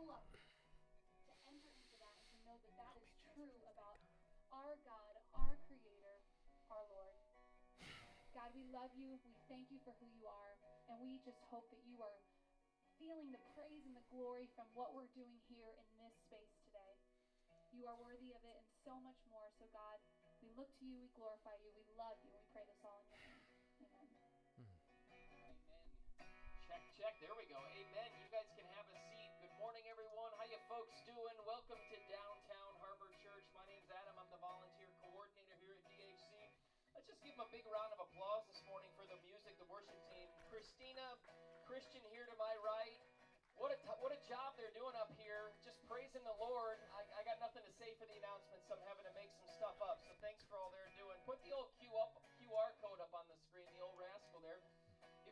to enter into that and to know that that is true about our God, our Creator, our Lord. God, we love you. We thank you for who you are. And we just hope that you are feeling the praise and the glory from what we're doing here in this space today. You are worthy of it and so much more. So, God, we look to you, we glorify you, we love you, we pray this all in your name. Folks doing? Welcome to Downtown Harbor Church. My name's Adam. I'm the volunteer coordinator here at DHC. Let's just give them a big round of applause this morning for the music, the worship team. Christina, Christian here to my right. What a, t- what a job they're doing up here, just praising the Lord. I, I got nothing to say for the announcements, so I'm having to make some stuff up. So thanks for all they're doing. Put the old Q up, QR code up on the screen,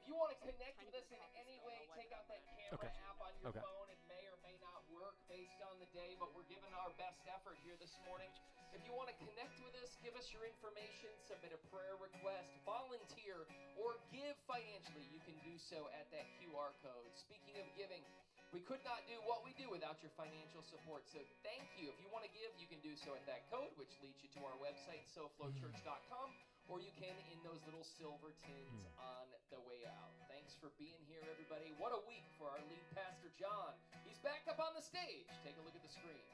you want to connect with us in any way, take out that camera Okay. app on your Okay. phone. It may or may not work based on the day, but we're giving our best effort here this morning. If you want to connect with us, give us your information, submit a prayer request, volunteer, or give financially, you can do so at that QR code. Speaking of giving, we could not do what we do without your financial support. So thank you. If you want to give, you can do so at that code, which leads you to our website, soflowchurch.com, or you can in those little silver tins hmm. on the way out. Thanks for being here, everybody. What a week for our lead pastor, John. He's back up on the stage. Take a look at the screen.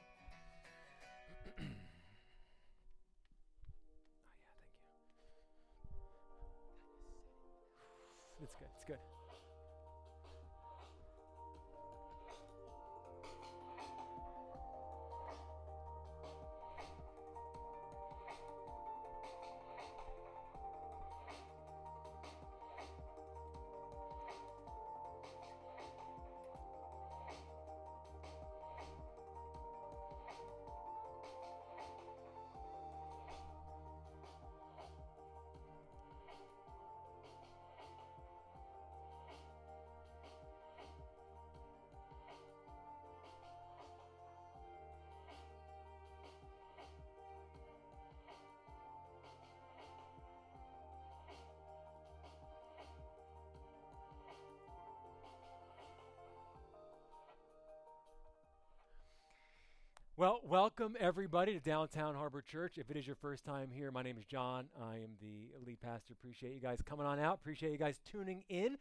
Oh, yeah, thank you. It's good. It's good. Well, welcome everybody to Downtown Harbor Church. If it is your first time here, my name is John. I am the lead pastor. Appreciate you guys coming on out. Appreciate you guys tuning in.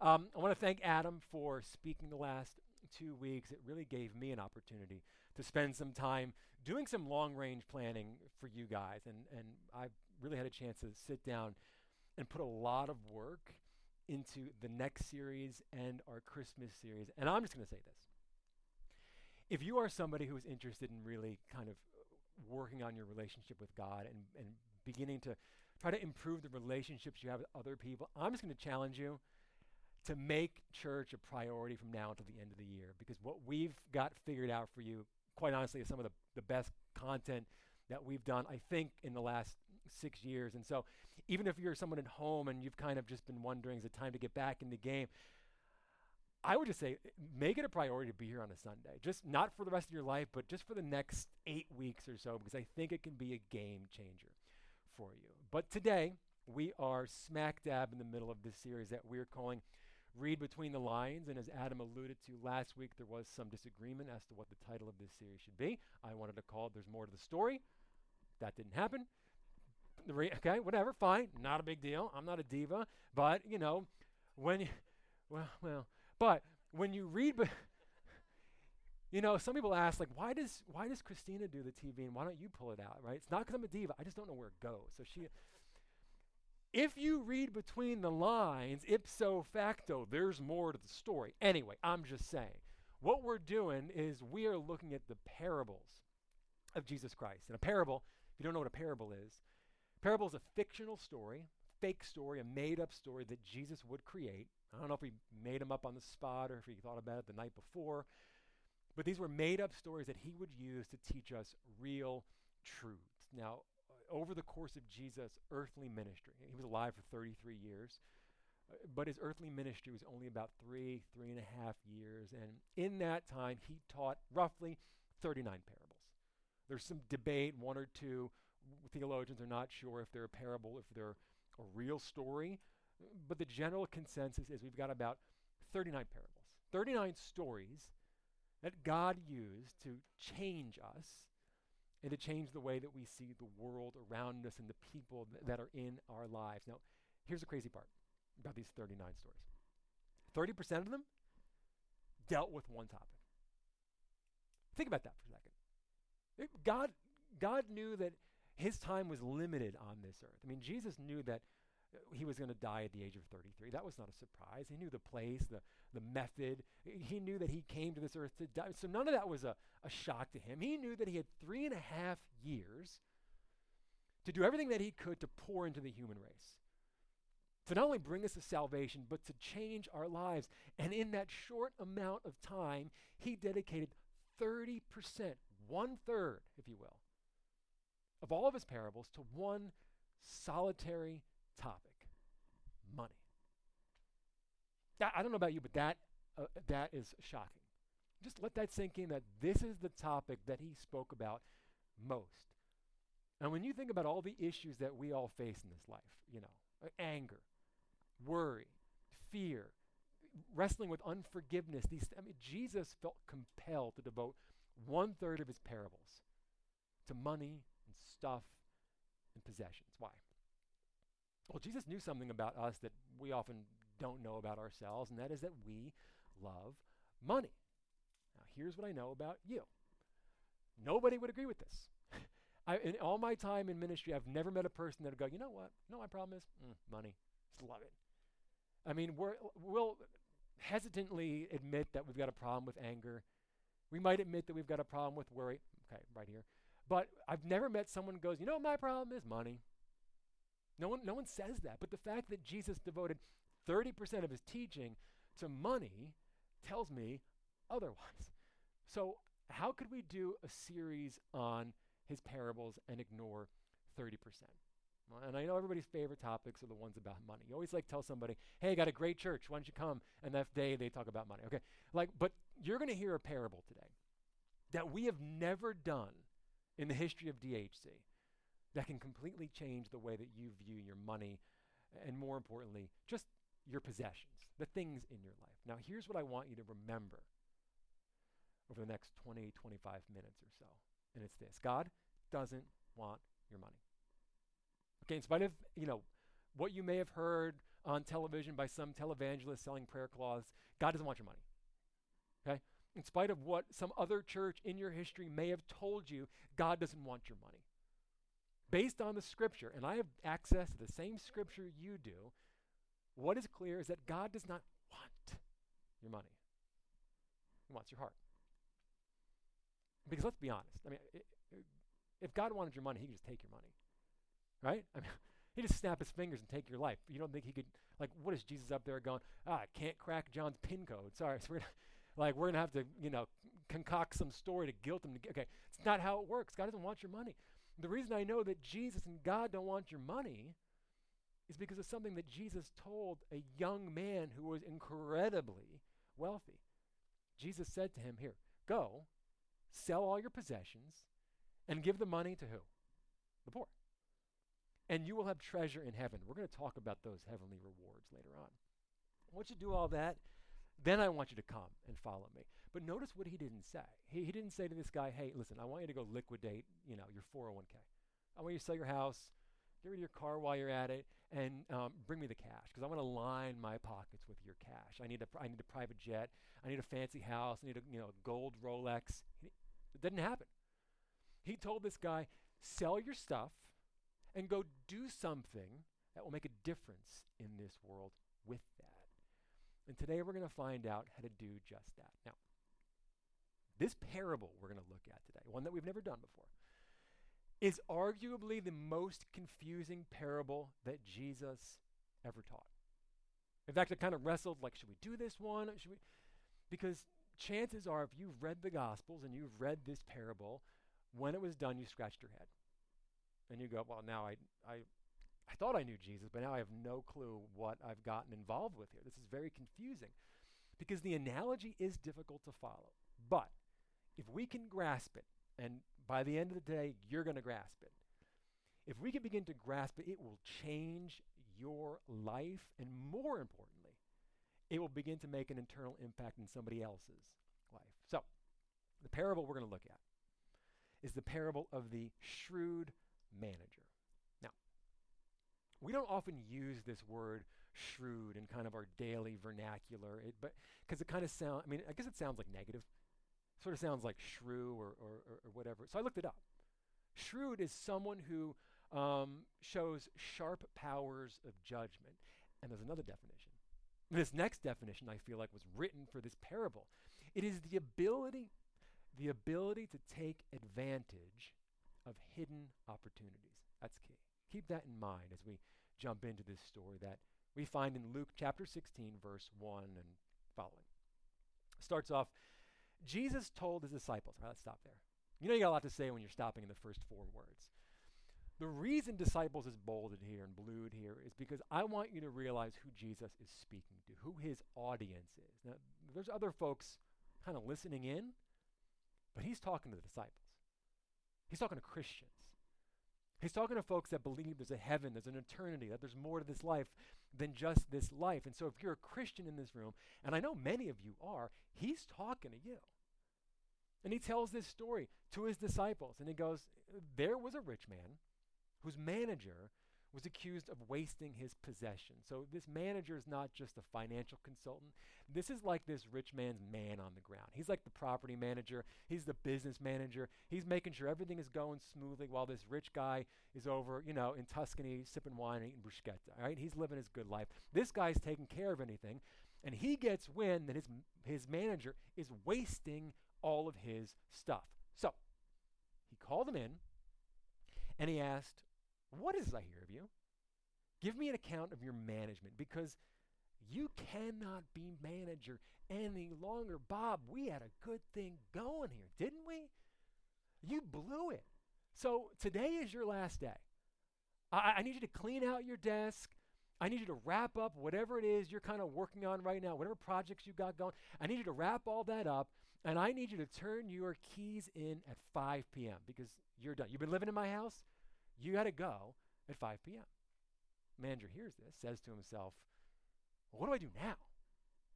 Um, I want to thank Adam for speaking the last two weeks. It really gave me an opportunity to spend some time doing some long range planning for you guys. And, and I've really had a chance to sit down and put a lot of work into the next series and our Christmas series. And I'm just going to say this if you are somebody who is interested in really kind of working on your relationship with God and, and beginning to try to improve the relationships you have with other people, I'm just going to challenge you to make church a priority from now until the end of the year because what we've got figured out for you, quite honestly, is some of the, the best content that we've done, I think, in the last six years. And so, even if you're someone at home and you've kind of just been wondering, is it time to get back in the game? I would just say make it a priority to be here on a Sunday. Just not for the rest of your life, but just for the next eight weeks or so, because I think it can be a game changer for you. But today, we are smack dab in the middle of this series that we're calling Read Between the Lines. And as Adam alluded to last week, there was some disagreement as to what the title of this series should be. I wanted to call it There's More to the Story. That didn't happen. Re- okay, whatever, fine. Not a big deal. I'm not a diva. But, you know, when you, well, well, but when you read, be- you know, some people ask like, why does why does Christina do the TV and why don't you pull it out? Right? It's not because I'm a diva. I just don't know where it goes. So she, if you read between the lines, ipso facto, there's more to the story. Anyway, I'm just saying, what we're doing is we are looking at the parables of Jesus Christ. And a parable, if you don't know what a parable is, parable is a fictional story, fake story, a made-up story that Jesus would create I don't know if he made them up on the spot or if he thought about it the night before, but these were made up stories that he would use to teach us real truths. Now, uh, over the course of Jesus' earthly ministry, he was alive for 33 years, uh, but his earthly ministry was only about three, three and a half years. And in that time, he taught roughly 39 parables. There's some debate, one or two theologians are not sure if they're a parable, if they're a real story. But the general consensus is we've got about 39 parables, 39 stories that God used to change us and to change the way that we see the world around us and the people th- that are in our lives. Now, here's the crazy part about these 39 stories 30% of them dealt with one topic. Think about that for a second. God, God knew that his time was limited on this earth. I mean, Jesus knew that he was going to die at the age of 33. That was not a surprise. He knew the place, the, the method. He knew that he came to this earth to die. So none of that was a, a shock to him. He knew that he had three and a half years to do everything that he could to pour into the human race. To not only bring us to salvation, but to change our lives. And in that short amount of time, he dedicated 30%, one third, if you will, of all of his parables to one solitary topic money. I don't know about you, but that, uh, that is shocking. Just let that sink in that this is the topic that he spoke about most. And when you think about all the issues that we all face in this life, you know, uh, anger, worry, fear, wrestling with unforgiveness, these I mean Jesus felt compelled to devote one third of his parables to money and stuff and possessions. Why? Well, Jesus knew something about us that we often don't know about ourselves, and that is that we love money. Now, here's what I know about you. Nobody would agree with this. I, in all my time in ministry, I've never met a person that would go, you know what? No, my problem is? Mm, money. Just love it. I mean, we're, we'll hesitantly admit that we've got a problem with anger. We might admit that we've got a problem with worry. Okay, right here. But I've never met someone who goes, you know what my problem is? Money. No one, no one says that. But the fact that Jesus devoted 30% of his teaching to money tells me otherwise. So, how could we do a series on his parables and ignore 30%? And I know everybody's favorite topics are the ones about money. You always like tell somebody, "Hey, I got a great church. Why don't you come?" And that day they talk about money. Okay, like, but you're going to hear a parable today that we have never done in the history of DHC that can completely change the way that you view your money and more importantly, just your possessions, the things in your life. Now, here's what I want you to remember over the next 20, 25 minutes or so. And it's this God doesn't want your money. Okay, in spite of, you know, what you may have heard on television by some televangelist selling prayer cloths, God doesn't want your money. Okay? In spite of what some other church in your history may have told you, God doesn't want your money. Based on the scripture, and I have access to the same scripture you do, what is clear is that God does not want your money. He wants your heart. Because let's be honest. I mean, if God wanted your money, he could just take your money. Right? I mean, he just snap his fingers and take your life. You don't think he could, like, what is Jesus up there going, ah, I can't crack John's pin code. Sorry. So we're gonna, like, we're going to have to, you know, concoct some story to guilt him. To, okay, it's not how it works. God doesn't want your money. The reason I know that Jesus and God don't want your money is because of something that Jesus told a young man who was incredibly wealthy. Jesus said to him, Here, go, sell all your possessions, and give the money to who? The poor. And you will have treasure in heaven. We're going to talk about those heavenly rewards later on. Once you do all that, then I want you to come and follow me. But notice what he didn't say. He, he didn't say to this guy, hey, listen, I want you to go liquidate, you know, your 401k. I want you to sell your house, get rid of your car while you're at it, and um, bring me the cash because I want to line my pockets with your cash. I need a, I need a private jet. I need a fancy house. I need a you know gold Rolex. It didn't happen. He told this guy, sell your stuff and go do something that will make a difference in this world with that. And today we're going to find out how to do just that. Now, this parable we're going to look at today, one that we've never done before, is arguably the most confusing parable that Jesus ever taught. In fact, I kind of wrestled like, should we do this one? Should we? Because chances are, if you've read the Gospels and you've read this parable, when it was done, you scratched your head. And you go, well, now I, I, I thought I knew Jesus, but now I have no clue what I've gotten involved with here. This is very confusing because the analogy is difficult to follow. But if we can grasp it, and by the end of the day, you're going to grasp it. If we can begin to grasp it, it will change your life, and more importantly, it will begin to make an internal impact in somebody else's life. So, The parable we're going to look at is the parable of the shrewd manager. We don't often use this word shrewd in kind of our daily vernacular, it, but because it kind of sounds, I mean, I guess it sounds like negative. Sort of sounds like shrew or, or, or whatever. So I looked it up. Shrewd is someone who um, shows sharp powers of judgment. And there's another definition. This next definition, I feel like, was written for this parable. It is the ability, the ability to take advantage of hidden opportunities. That's key. Keep that in mind as we jump into this story that we find in Luke chapter 16, verse 1 and following. Starts off, Jesus told his disciples, all right, let's stop there. You know, you got a lot to say when you're stopping in the first four words. The reason disciples is bolded here and blued here is because I want you to realize who Jesus is speaking to, who his audience is. Now, there's other folks kind of listening in, but he's talking to the disciples. He's talking to Christians. He's talking to folks that believe there's a heaven, there's an eternity, that there's more to this life than just this life. And so if you're a Christian in this room, and I know many of you are, he's talking to you. And he tells this story to his disciples. And he goes, There was a rich man whose manager was accused of wasting his possession. So this manager is not just a financial consultant. This is like this rich man's man on the ground. He's like the property manager, he's the business manager. He's making sure everything is going smoothly while this rich guy is over, you know, in Tuscany sipping wine and eating bruschetta, right? He's living his good life. This guy's taking care of anything, and he gets wind that his his manager is wasting all of his stuff. So, he called him in and he asked, what is I hear of you? Give me an account of your management because you cannot be manager any longer. Bob, we had a good thing going here, didn't we? You blew it. So today is your last day. I, I need you to clean out your desk. I need you to wrap up whatever it is you're kind of working on right now, whatever projects you got going. I need you to wrap all that up, and I need you to turn your keys in at 5 p.m. because you're done. You've been living in my house. You got to go at 5 p.m. Manager hears this, says to himself, well, What do I do now?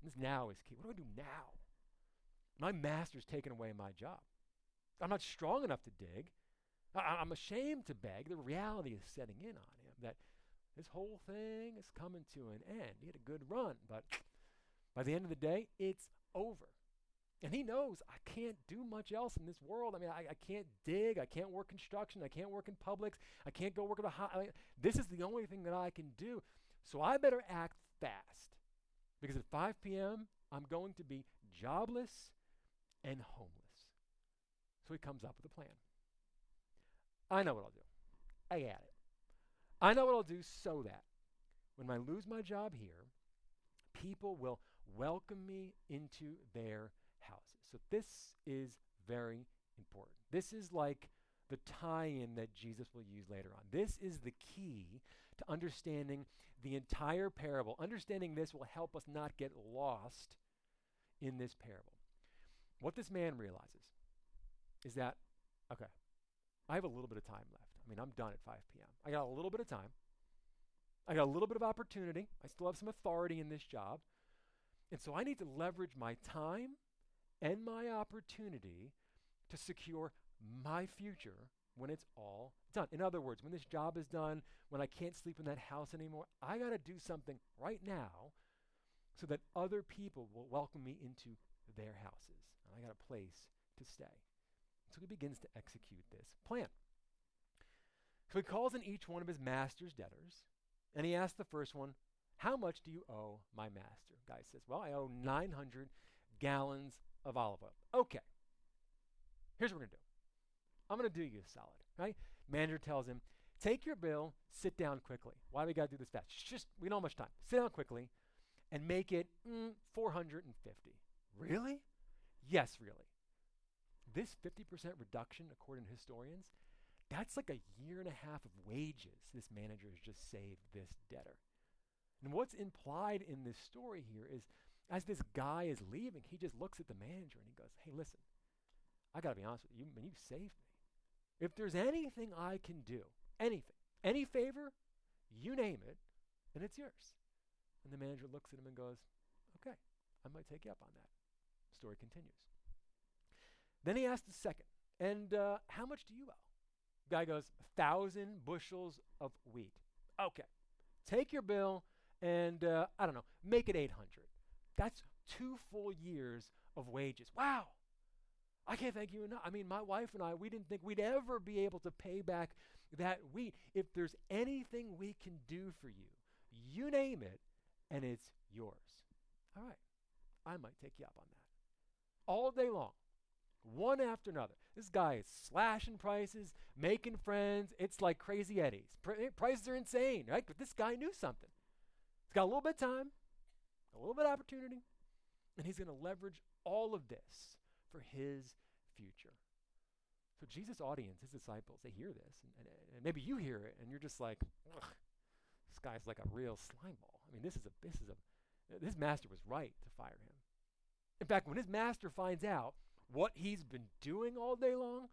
This now is key. What do I do now? My master's taken away my job. I'm not strong enough to dig. I- I'm ashamed to beg. The reality is setting in on him that this whole thing is coming to an end. He had a good run, but by the end of the day, it's over. And he knows I can't do much else in this world. I mean, I, I can't dig. I can't work construction. I can't work in Publix. I can't go work at a high. I mean, this is the only thing that I can do. So I better act fast. Because at 5 p.m., I'm going to be jobless and homeless. So he comes up with a plan. I know what I'll do. I got it. I know what I'll do so that when I lose my job here, people will welcome me into their houses. So this is very important. This is like the tie in that Jesus will use later on. This is the key to understanding the entire parable. Understanding this will help us not get lost in this parable. What this man realizes is that, okay, I have a little bit of time left. I mean, I'm done at 5 p.m. I got a little bit of time. I got a little bit of opportunity. I still have some authority in this job. And so I need to leverage my time and my opportunity to secure my future when it's all done. In other words, when this job is done, when I can't sleep in that house anymore, I got to do something right now so that other people will welcome me into their houses. And I got a place to stay. So he begins to execute this plan. So he calls in each one of his master's debtors, and he asks the first one, How much do you owe my master? Guy says, Well, I owe 900 gallons of olive oil. Okay. Here's what we're going to do. I'm going to do you a solid, right? Manager tells him, take your bill, sit down quickly. Why do we got to do this fast? Just, we don't have much time. Sit down quickly and make it mm, 450. Really? Yes, really. This 50% reduction, according to historians, that's like a year and a half of wages this manager has just saved this debtor. And what's implied in this story here is as this guy is leaving, he just looks at the manager and he goes, Hey, listen, I got to be honest with you, man, you saved me. If there's anything I can do, anything, any favor, you name it, then it's yours. And the manager looks at him and goes, Okay, I might take you up on that. Story continues. Then he asked the second, and uh, how much do you owe? Guy goes, a thousand bushels of wheat. Okay, take your bill and uh, I don't know, make it 800. That's two full years of wages. Wow. I can't thank you enough. I mean, my wife and I, we didn't think we'd ever be able to pay back that wheat. If there's anything we can do for you, you name it, and it's yours. All right, I might take you up on that. All day long, one after another. This guy is slashing prices, making friends. It's like crazy Eddie's. Pr- prices are insane, right? But this guy knew something. He's got a little bit of time, a little bit of opportunity, and he's going to leverage all of this for his future. So Jesus' audience, his disciples, they hear this, and, and, and maybe you hear it, and you're just like, this guy's like a real slime ball. I mean, this is a this is a this master was right to fire him. In fact, when his master finds out what he's been doing all day long,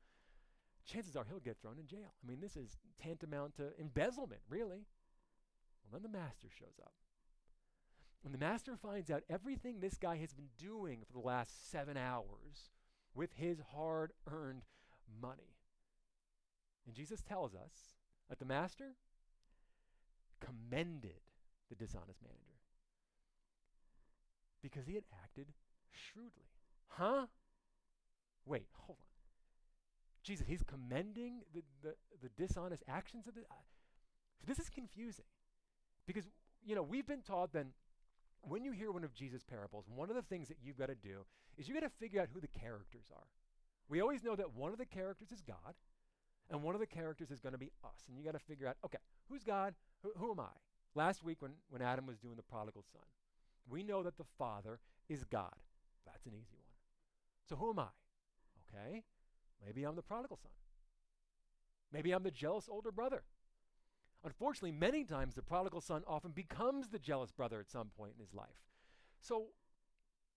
chances are he'll get thrown in jail. I mean, this is tantamount to embezzlement, really. Well, then the master shows up. When the master finds out everything this guy has been doing for the last seven hours with his hard earned money. And Jesus tells us that the master commended the dishonest manager because he had acted shrewdly. Huh? Wait, hold on. Jesus, he's commending the, the, the dishonest actions of the. Uh, this is confusing because, you know, we've been taught then when you hear one of Jesus' parables, one of the things that you've got to do is you've got to figure out who the characters are. We always know that one of the characters is God, and one of the characters is going to be us. And you got to figure out, okay, who's God? Who, who am I? Last week, when, when Adam was doing the prodigal son, we know that the Father is God. That's an easy one. So who am I? Okay, maybe I'm the prodigal son. Maybe I'm the jealous older brother. Unfortunately, many times the prodigal son often becomes the jealous brother at some point in his life. So,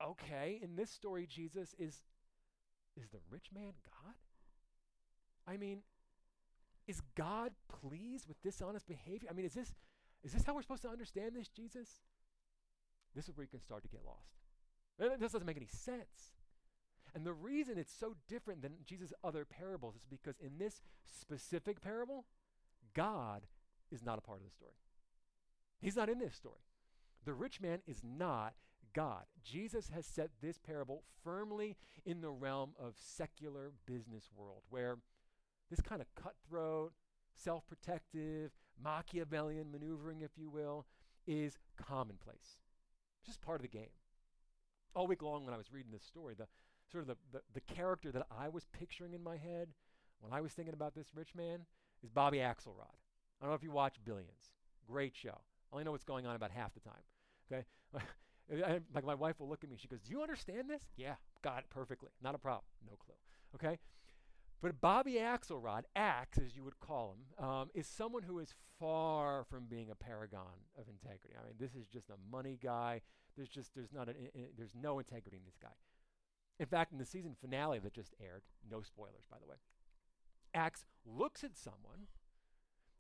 okay, in this story, Jesus is is the rich man God? I mean, is God pleased with dishonest behavior? I mean, is this is this how we're supposed to understand this, Jesus? This is where you can start to get lost. This doesn't make any sense. And the reason it's so different than Jesus' other parables is because in this specific parable, God is not a part of the story. He's not in this story. The rich man is not God. Jesus has set this parable firmly in the realm of secular business world where this kind of cutthroat, self-protective, Machiavellian maneuvering, if you will, is commonplace. It's just part of the game. All week long when I was reading this story, the sort of the, the, the character that I was picturing in my head when I was thinking about this rich man is Bobby Axelrod. I don't know if you watch Billions. Great show. I only know what's going on about half the time. Okay? Like my wife will look at me. She goes, "Do you understand this?" Yeah, got it perfectly. Not a problem. No clue. Okay? But Bobby Axelrod, Axe as you would call him, um, is someone who is far from being a paragon of integrity. I mean, this is just a money guy. There's just there's not there's no integrity in this guy. In fact, in the season finale that just aired, no spoilers by the way, Axe looks at someone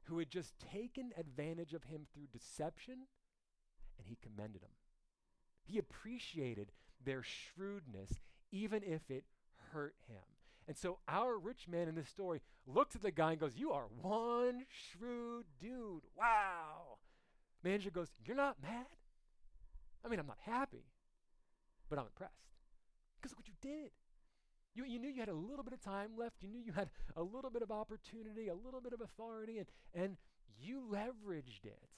who had just taken advantage of him through deception, and he commended him. He appreciated their shrewdness, even if it hurt him. And so our rich man in this story looks at the guy and goes, You are one shrewd dude. Wow. Manager goes, You're not mad? I mean, I'm not happy, but I'm impressed. Because look what you did. You, you knew you had a little bit of time left. You knew you had a little bit of opportunity, a little bit of authority, and, and you leveraged it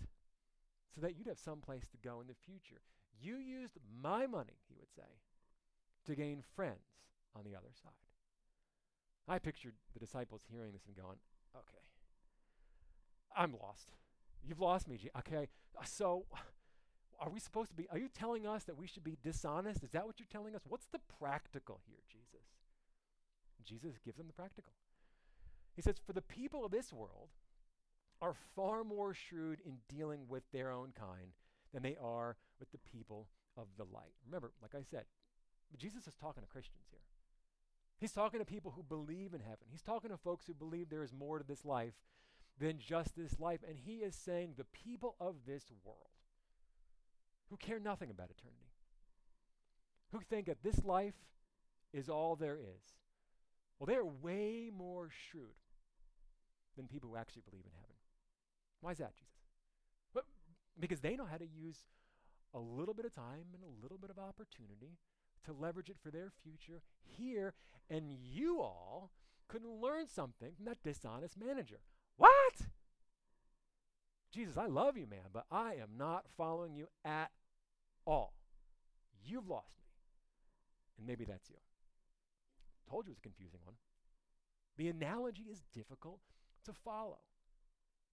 so that you'd have some place to go in the future. You used my money, he would say, to gain friends on the other side. I pictured the disciples hearing this and going, okay, I'm lost. You've lost me. Okay, uh, so are we supposed to be, are you telling us that we should be dishonest? Is that what you're telling us? What's the practical here, Jesus? Jesus gives them the practical. He says, For the people of this world are far more shrewd in dealing with their own kind than they are with the people of the light. Remember, like I said, Jesus is talking to Christians here. He's talking to people who believe in heaven. He's talking to folks who believe there is more to this life than just this life. And he is saying the people of this world who care nothing about eternity, who think that this life is all there is, Well, they're way more shrewd than people who actually believe in heaven. Why is that, Jesus? Well, because they know how to use a little bit of time and a little bit of opportunity to leverage it for their future here, and you all could learn something from that dishonest manager. What? Jesus, I love you, man, but I am not following you at all. You've lost me. And maybe that's you. Told you it was a confusing one. The analogy is difficult to follow.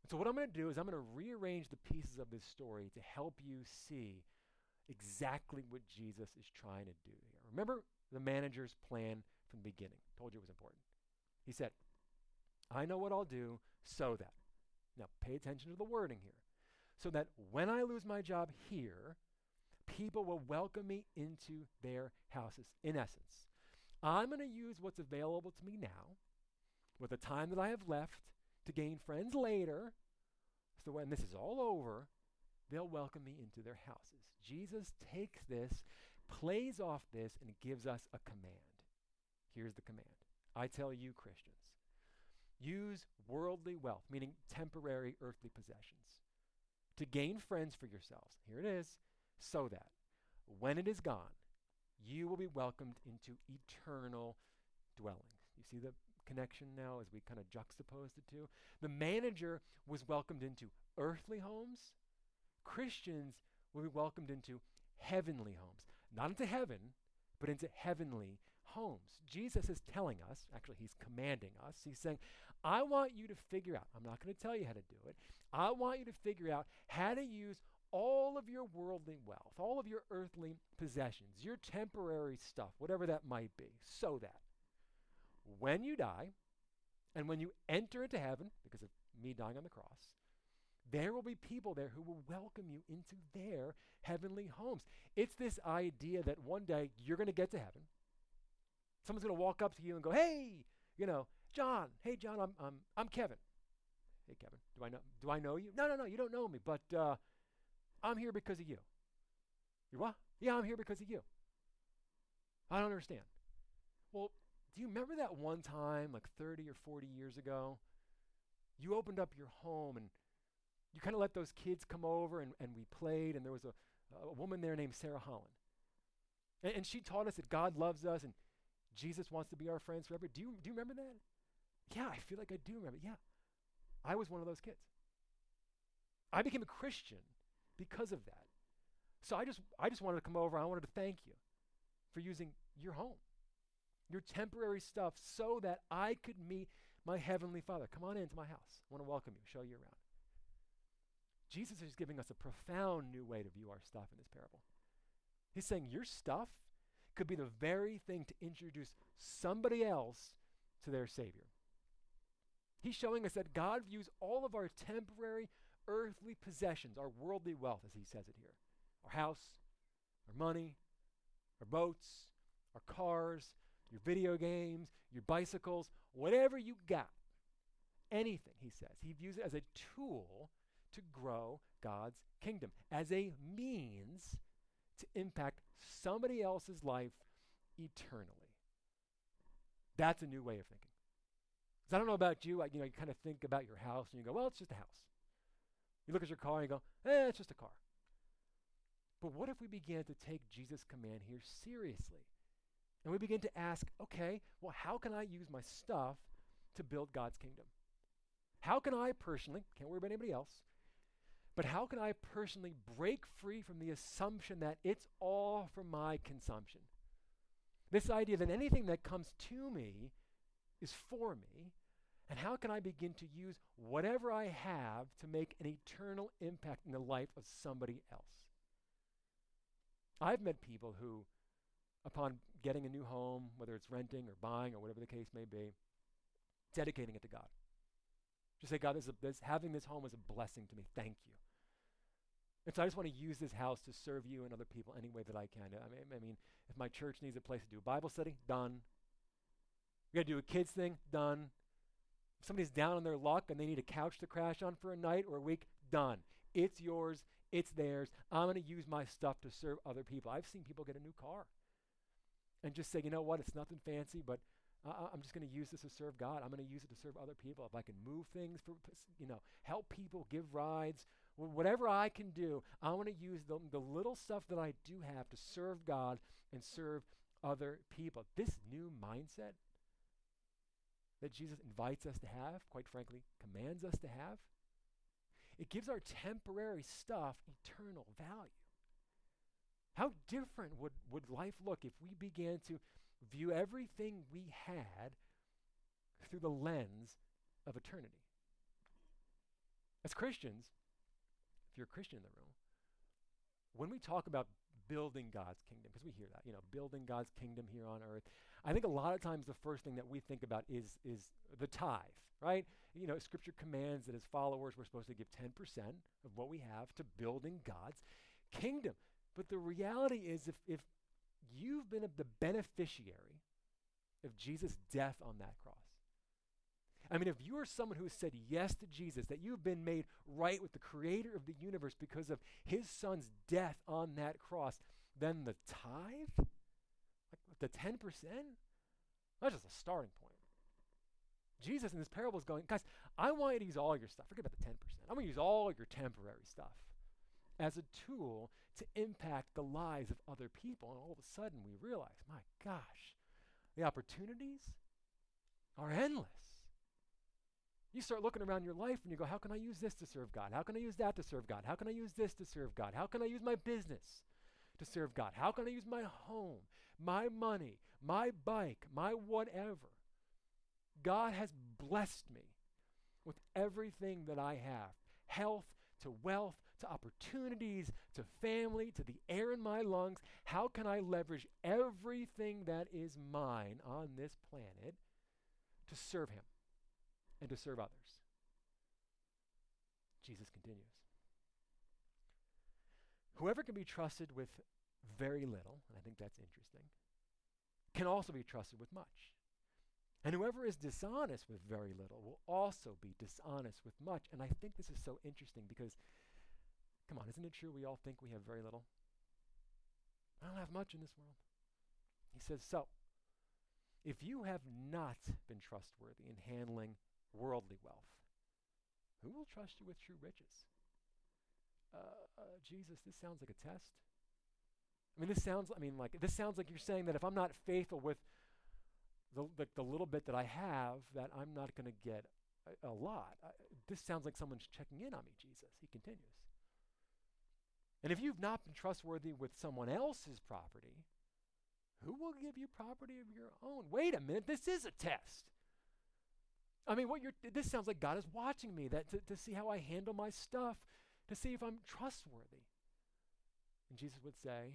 so, what I'm going to do is I'm going to rearrange the pieces of this story to help you see exactly what Jesus is trying to do here. Remember the manager's plan from the beginning. Told you it was important. He said, I know what I'll do so that. Now, pay attention to the wording here. So that when I lose my job here, people will welcome me into their houses. In essence, I'm going to use what's available to me now with the time that I have left to gain friends later. So when this is all over, they'll welcome me into their houses. Jesus takes this, plays off this, and gives us a command. Here's the command I tell you, Christians, use worldly wealth, meaning temporary earthly possessions, to gain friends for yourselves. Here it is, so that when it is gone, you will be welcomed into eternal dwellings. You see the connection now as we kind of juxtapose the two? The manager was welcomed into earthly homes. Christians will be welcomed into heavenly homes. Not into heaven, but into heavenly homes. Jesus is telling us, actually, he's commanding us, he's saying, I want you to figure out, I'm not going to tell you how to do it, I want you to figure out how to use all of your worldly wealth, all of your earthly possessions, your temporary stuff, whatever that might be, so that when you die and when you enter into heaven, because of me dying on the cross, there will be people there who will welcome you into their heavenly homes. It's this idea that one day you're going to get to heaven. Someone's going to walk up to you and go, "Hey, you know, John. Hey, John. I'm I'm I'm Kevin. Hey, Kevin. Do I know Do I know you? No, no, no. You don't know me, but uh, I'm here because of you. You what? Yeah, I'm here because of you. I don't understand. Well, do you remember that one time, like 30 or 40 years ago? You opened up your home and you kind of let those kids come over and, and we played, and there was a, a woman there named Sarah Holland. And, and she taught us that God loves us and Jesus wants to be our friends forever. Do you, do you remember that? Yeah, I feel like I do remember. Yeah. I was one of those kids. I became a Christian because of that. So I just I just wanted to come over. I wanted to thank you for using your home, your temporary stuff, so that I could meet my heavenly Father. Come on into my house. I want to welcome you, show you around. Jesus is giving us a profound new way to view our stuff in this parable. He's saying your stuff could be the very thing to introduce somebody else to their Savior. He's showing us that God views all of our temporary earthly possessions, our worldly wealth, as he says it here our house, our money, our boats, our cars, your video games, your bicycles, whatever you got, anything, he says. He views it as a tool to grow God's kingdom, as a means to impact somebody else's life eternally. That's a new way of thinking. Because I don't know about you, I, you know, you kind of think about your house and you go, well, it's just a house. You look at your car and you go, eh, it's just a car. But what if we began to take Jesus' command here seriously? And we begin to ask, okay, well, how can I use my stuff to build God's kingdom? How can I personally, can't worry about anybody else, but how can I personally break free from the assumption that it's all for my consumption? This idea that anything that comes to me is for me, and how can I begin to use whatever I have to make an eternal impact in the life of somebody else? I've met people who, upon getting a new home, whether it's renting or buying or whatever the case may be, dedicating it to God. Just say, God, this, this having this home is a blessing to me. Thank you. And so I just want to use this house to serve you and other people any way that I can. I mean, I mean, if my church needs a place to do a Bible study, done. We got to do a kids thing, done. Somebody's down on their luck and they need a couch to crash on for a night or a week, done. It's yours. It's theirs. I'm going to use my stuff to serve other people. I've seen people get a new car and just say, you know what, it's nothing fancy, but Uh, I'm just going to use this to serve God. I'm going to use it to serve other people. If I can move things for, you know, help people, give rides, whatever I can do, I want to use the, the little stuff that I do have to serve God and serve other people. This new mindset that Jesus invites us to have, quite frankly, commands us to have, it gives our temporary stuff eternal value. How different would, would life look if we began to view everything we had through the lens of eternity? As Christians, if you're a Christian in the room, when we talk about building God's kingdom, because we hear that, you know, building God's kingdom here on earth, I think a lot of times the first thing that we think about is, is the tithe, right? You know, Scripture commands that as followers we're supposed to give 10% of what we have to building God's kingdom. But the reality is, if, if you've been the beneficiary of Jesus' death on that cross, I mean, if you are someone who has said yes to Jesus, that you've been made right with the creator of the universe because of his son's death on that cross, then the tithe, like the 10%, that's just a starting point. Jesus in this parable is going, guys, I want you to use all your stuff. Forget about the 10%. I'm going to use all your temporary stuff as a tool to impact the lives of other people. And all of a sudden we realize, my gosh, the opportunities are endless. You start looking around your life and you go, How can I use this to serve God? How can I use that to serve God? How can I use this to serve God? How can I use my business to serve God? How can I use my home, my money, my bike, my whatever? God has blessed me with everything that I have health to wealth to opportunities to family to the air in my lungs. How can I leverage everything that is mine on this planet to serve Him? And to serve others. Jesus continues. Whoever can be trusted with very little, and I think that's interesting, can also be trusted with much. And whoever is dishonest with very little will also be dishonest with much. And I think this is so interesting because, come on, isn't it true we all think we have very little? I don't have much in this world. He says, so, if you have not been trustworthy in handling worldly wealth. Who will trust you with true riches? Uh, uh, Jesus, this sounds like a test. I mean, this sounds. I mean, like this sounds like you're saying that if I'm not faithful with the the, the little bit that I have, that I'm not going to get a, a lot. I, this sounds like someone's checking in on me. Jesus, he continues. And if you've not been trustworthy with someone else's property, who will give you property of your own? Wait a minute, this is a test. I mean, what you're, this sounds like God is watching me that to, to see how I handle my stuff, to see if I'm trustworthy. And Jesus would say,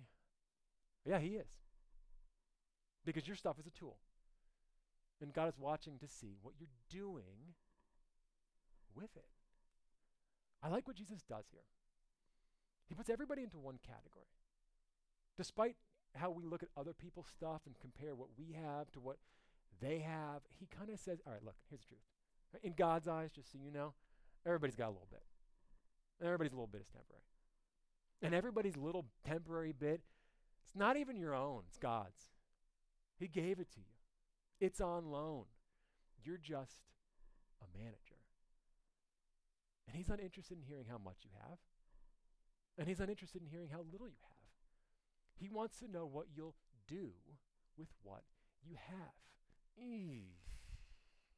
Yeah, He is. Because your stuff is a tool. And God is watching to see what you're doing with it. I like what Jesus does here. He puts everybody into one category. Despite how we look at other people's stuff and compare what we have to what they have, he kind of says, all right, look, here's the truth. In God's eyes, just so you know, everybody's got a little bit. Everybody's little bit is temporary. And everybody's little temporary bit, it's not even your own, it's God's. He gave it to you. It's on loan. You're just a manager. And he's not interested in hearing how much you have. And he's not interested in hearing how little you have. He wants to know what you'll do with what you have.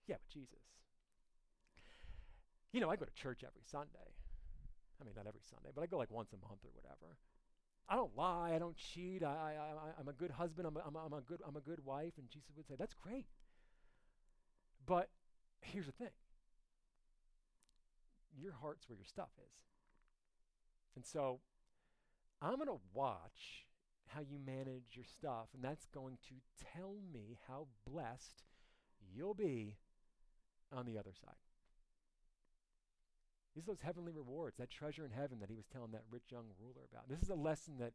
Yeah, but Jesus. You know, I go to church every Sunday. I mean, not every Sunday, but I go like once a month or whatever. I don't lie. I don't cheat. I, I, I'm a good husband. I'm a, I'm, a, I'm, a good, I'm a good wife. And Jesus would say, that's great. But here's the thing your heart's where your stuff is. And so I'm going to watch how you manage your stuff, and that's going to tell me how blessed you'll be on the other side. These are those heavenly rewards, that treasure in heaven that he was telling that rich young ruler about. This is a lesson that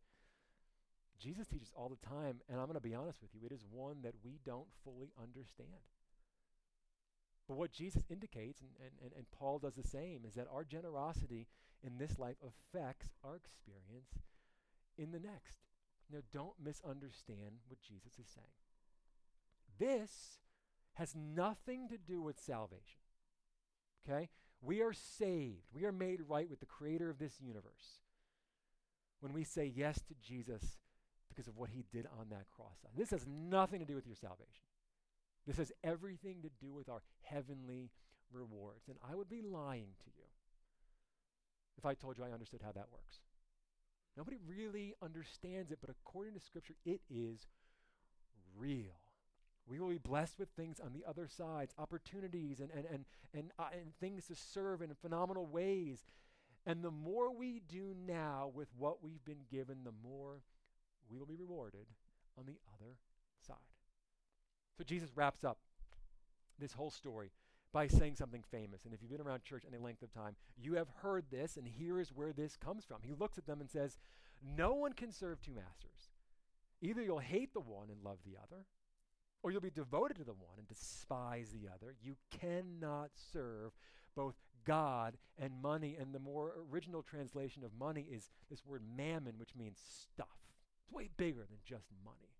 Jesus teaches all the time, and I'm going to be honest with you, it is one that we don't fully understand. But what Jesus indicates, and, and, and, and Paul does the same, is that our generosity in this life affects our experience in the next. Now, don't misunderstand what Jesus is saying. This has nothing to do with salvation. Okay? We are saved. We are made right with the creator of this universe when we say yes to Jesus because of what he did on that cross. This has nothing to do with your salvation. This has everything to do with our heavenly rewards. And I would be lying to you if I told you I understood how that works. Nobody really understands it, but according to Scripture, it is real. We will be blessed with things on the other sides, opportunities and, and, and, and, uh, and things to serve in phenomenal ways. And the more we do now with what we've been given, the more we will be rewarded on the other side. So Jesus wraps up this whole story by saying something famous. And if you've been around church any length of time, you have heard this, and here is where this comes from. He looks at them and says, No one can serve two masters. Either you'll hate the one and love the other, or you'll be devoted to the one and despise the other. You cannot serve both God and money. And the more original translation of money is this word mammon, which means stuff. It's way bigger than just money.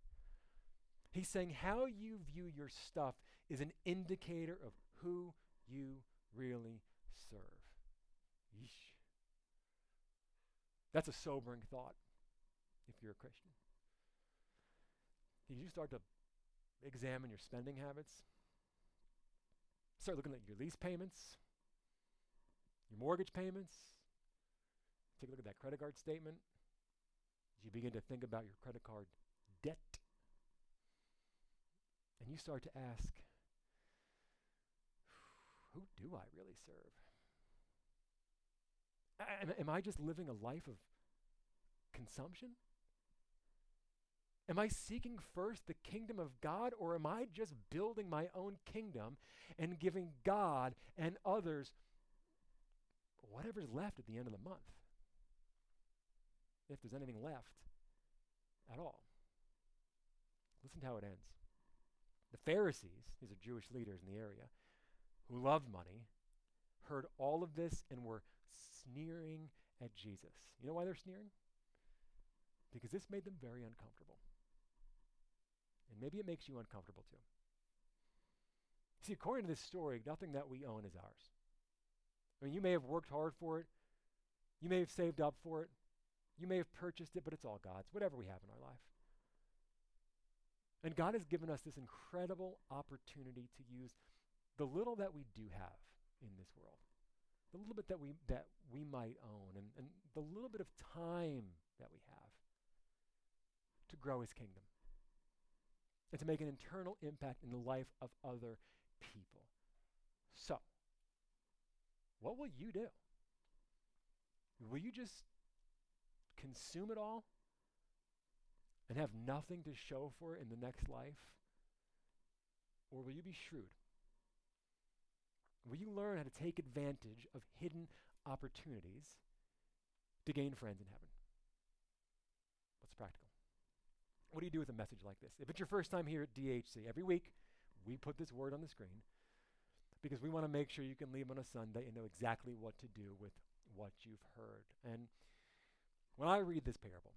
He's saying how you view your stuff is an indicator of who you really serve. Yeesh. That's a sobering thought if you're a Christian. Did you start to examine your spending habits? Start looking at your lease payments, your mortgage payments. Take a look at that credit card statement. As you begin to think about your credit card debt, and you start to ask, who do I really serve? Am, am I just living a life of consumption? Am I seeking first the kingdom of God, or am I just building my own kingdom and giving God and others whatever's left at the end of the month? If there's anything left at all. Listen to how it ends. The Pharisees, these are Jewish leaders in the area, who loved money, heard all of this and were sneering at Jesus. You know why they're sneering? Because this made them very uncomfortable. And maybe it makes you uncomfortable too. See, according to this story, nothing that we own is ours. I mean, you may have worked hard for it, you may have saved up for it, you may have purchased it, but it's all God's, whatever we have in our life. And God has given us this incredible opportunity to use the little that we do have in this world, the little bit that we that we might own, and, and the little bit of time that we have to grow his kingdom and to make an internal impact in the life of other people. So, what will you do? Will you just consume it all and have nothing to show for it in the next life? Or will you be shrewd? Will you learn how to take advantage of hidden opportunities to gain friends in heaven? What's practical? What do you do with a message like this? If it's your first time here at DHC, every week we put this word on the screen because we want to make sure you can leave on a Sunday and know exactly what to do with what you've heard. And when I read this parable,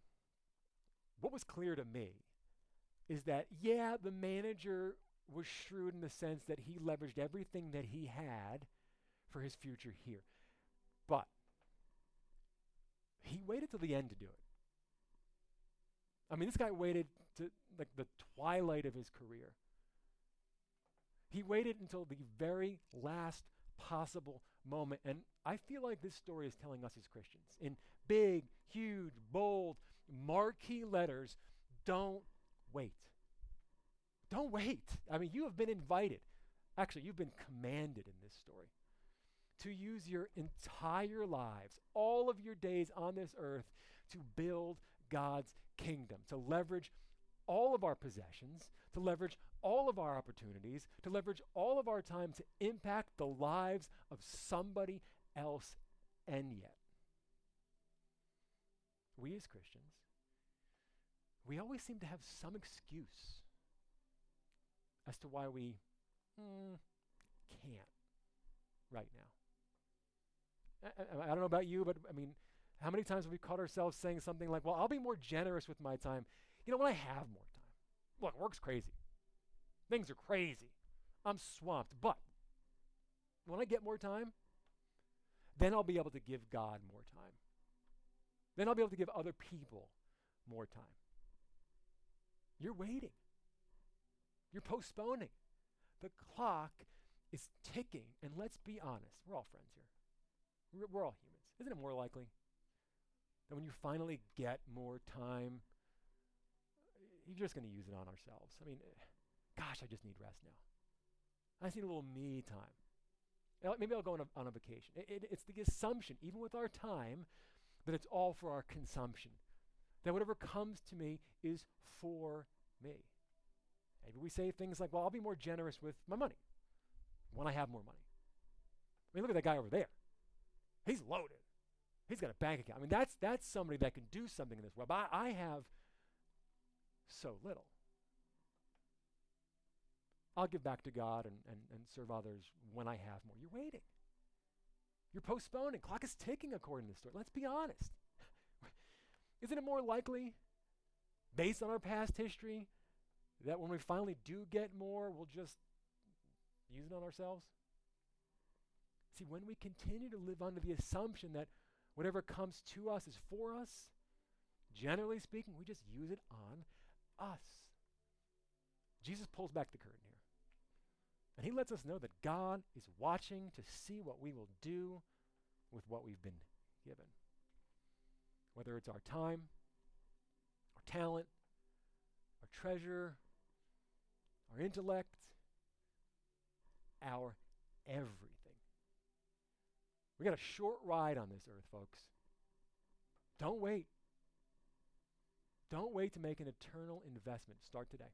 what was clear to me is that, yeah, the manager was shrewd in the sense that he leveraged everything that he had for his future here. But he waited till the end to do it. I mean, this guy waited to like the twilight of his career. He waited until the very last possible moment. And I feel like this story is telling us as Christians in big, huge, bold, marquee letters don't wait. Don't wait. I mean, you have been invited. Actually, you've been commanded in this story to use your entire lives, all of your days on this earth, to build God's kingdom, to leverage all of our possessions, to leverage all of our opportunities, to leverage all of our time to impact the lives of somebody else, and yet, we as Christians, we always seem to have some excuse as to why we mm, can't right now. I, I, I, don't know about you, but I mean, how many times have we caught ourselves saying something like, well, I'll be more generous with my time, you know, when I have more time? Look, work's crazy. Things are crazy. I'm swamped. But when I get more time, then I'll be able to give God more time. Then I'll be able to give other people more time. You're waiting. You're postponing. The clock is ticking. And let's be honest, we're all friends here. We're, we're all humans. Isn't it more likely that when you finally get more time, eh, you're just going to use it on ourselves? I mean, eh, gosh, I just need rest now. I just need a little me time. Maybe I'll go on a, on a vacation. It, it, it's the assumption, even with our time, that it's all for our consumption. That whatever comes to me is for me. Maybe we say things like, well, I'll be more generous with my money when I have more money. I mean, look at that guy over there. He's loaded. He's got a bank account. I mean, that's, that's somebody that can do something in this world. I, I have so little. I'll give back to God and, and, and serve others when I have more. You're waiting. You're postponing. Clock is ticking according to the story. Let's be honest. Isn't it more likely, based on our past history, that when we finally do get more, we'll just use it on ourselves? See, when we continue to live under the assumption that whatever comes to us is for us, generally speaking, we just use it on us. Jesus pulls back the curtain here. And he lets us know that God is watching to see what we will do with what we've been given. Whether it's our time, our talent, our treasure, our intellect, our everything. We got a short ride on this earth, folks. Don't wait. Don't wait to make an eternal investment. Start today.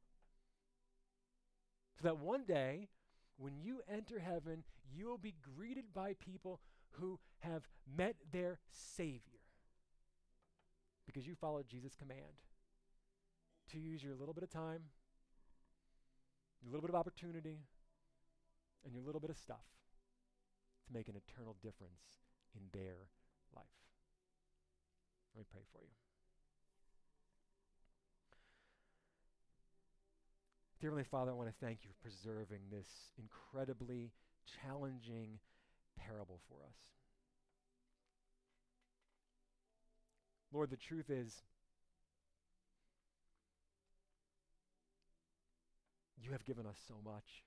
So that one day, when you enter heaven, you will be greeted by people who have met their Savior because you followed Jesus' command to use your little bit of time, your little bit of opportunity, and your little bit of stuff to make an eternal difference in their life. Let me pray for you. Dear Heavenly Father, I want to thank you for preserving this incredibly challenging parable for us. Lord, the truth is, you have given us so much.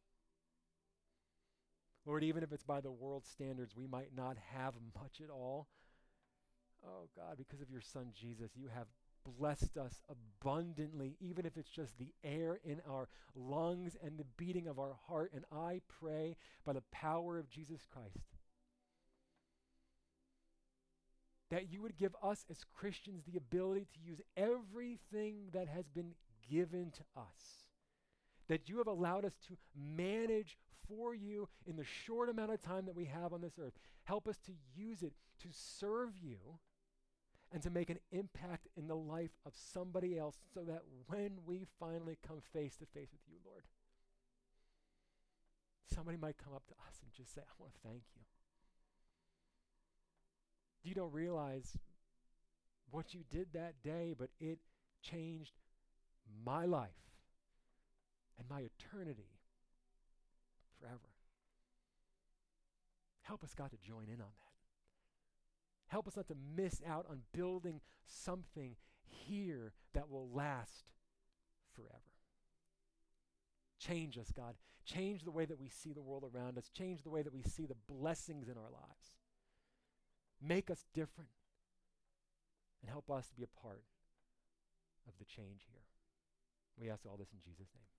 Lord, even if it's by the world's standards, we might not have much at all. Oh, God, because of your Son Jesus, you have blessed us abundantly, even if it's just the air in our lungs and the beating of our heart. And I pray by the power of Jesus Christ that you would give us as Christians the ability to use everything that has been given to us. That you have allowed us to manage for you in the short amount of time that we have on this earth. Help us to use it to serve you and to make an impact in the life of somebody else so that when we finally come face to face with you, Lord, somebody might come up to us and just say, I want to thank you. You don't realize what you did that day, but it changed my life and my eternity forever. Help us, God, to join in on that. Help us not to miss out on building something here that will last forever. Change us, God. Change the way that we see the world around us. Change the way that we see the blessings in our lives. Make us different. And help us to be a part of the change here. We ask all this in Jesus' name.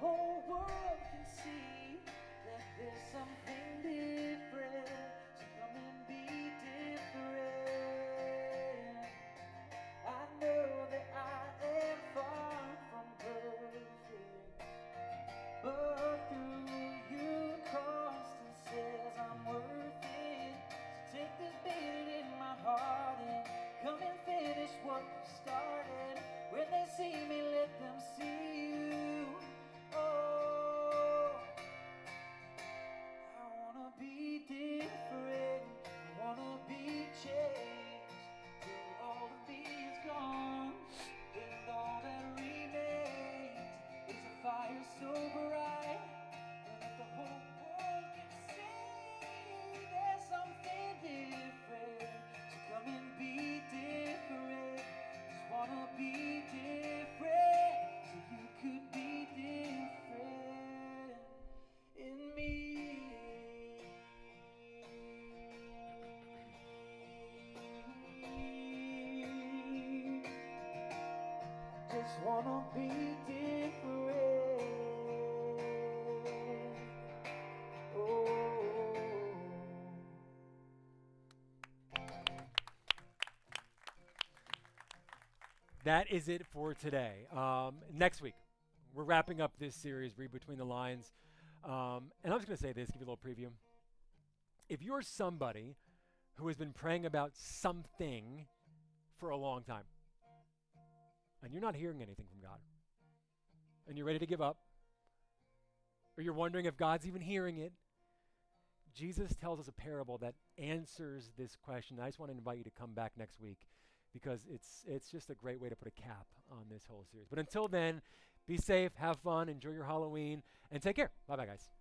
Whole world can see that there's something different. So come and be different. I know that I am far from perfect, but through you crossed and says I'm worth it. So take this beat in my heart and come and finish what you started. When they see me, Just wanna be different. Oh. That is it for today. Um, next week, we're wrapping up this series, Read Between the Lines. Um, and I'm just going to say this, give you a little preview. If you're somebody who has been praying about something for a long time, and you're not hearing anything from God, and you're ready to give up, or you're wondering if God's even hearing it, Jesus tells us a parable that answers this question. I just want to invite you to come back next week because it's it's just a great way to put a cap on this whole series. But until then, be safe, have fun, enjoy your Halloween, and take care. Bye bye, guys.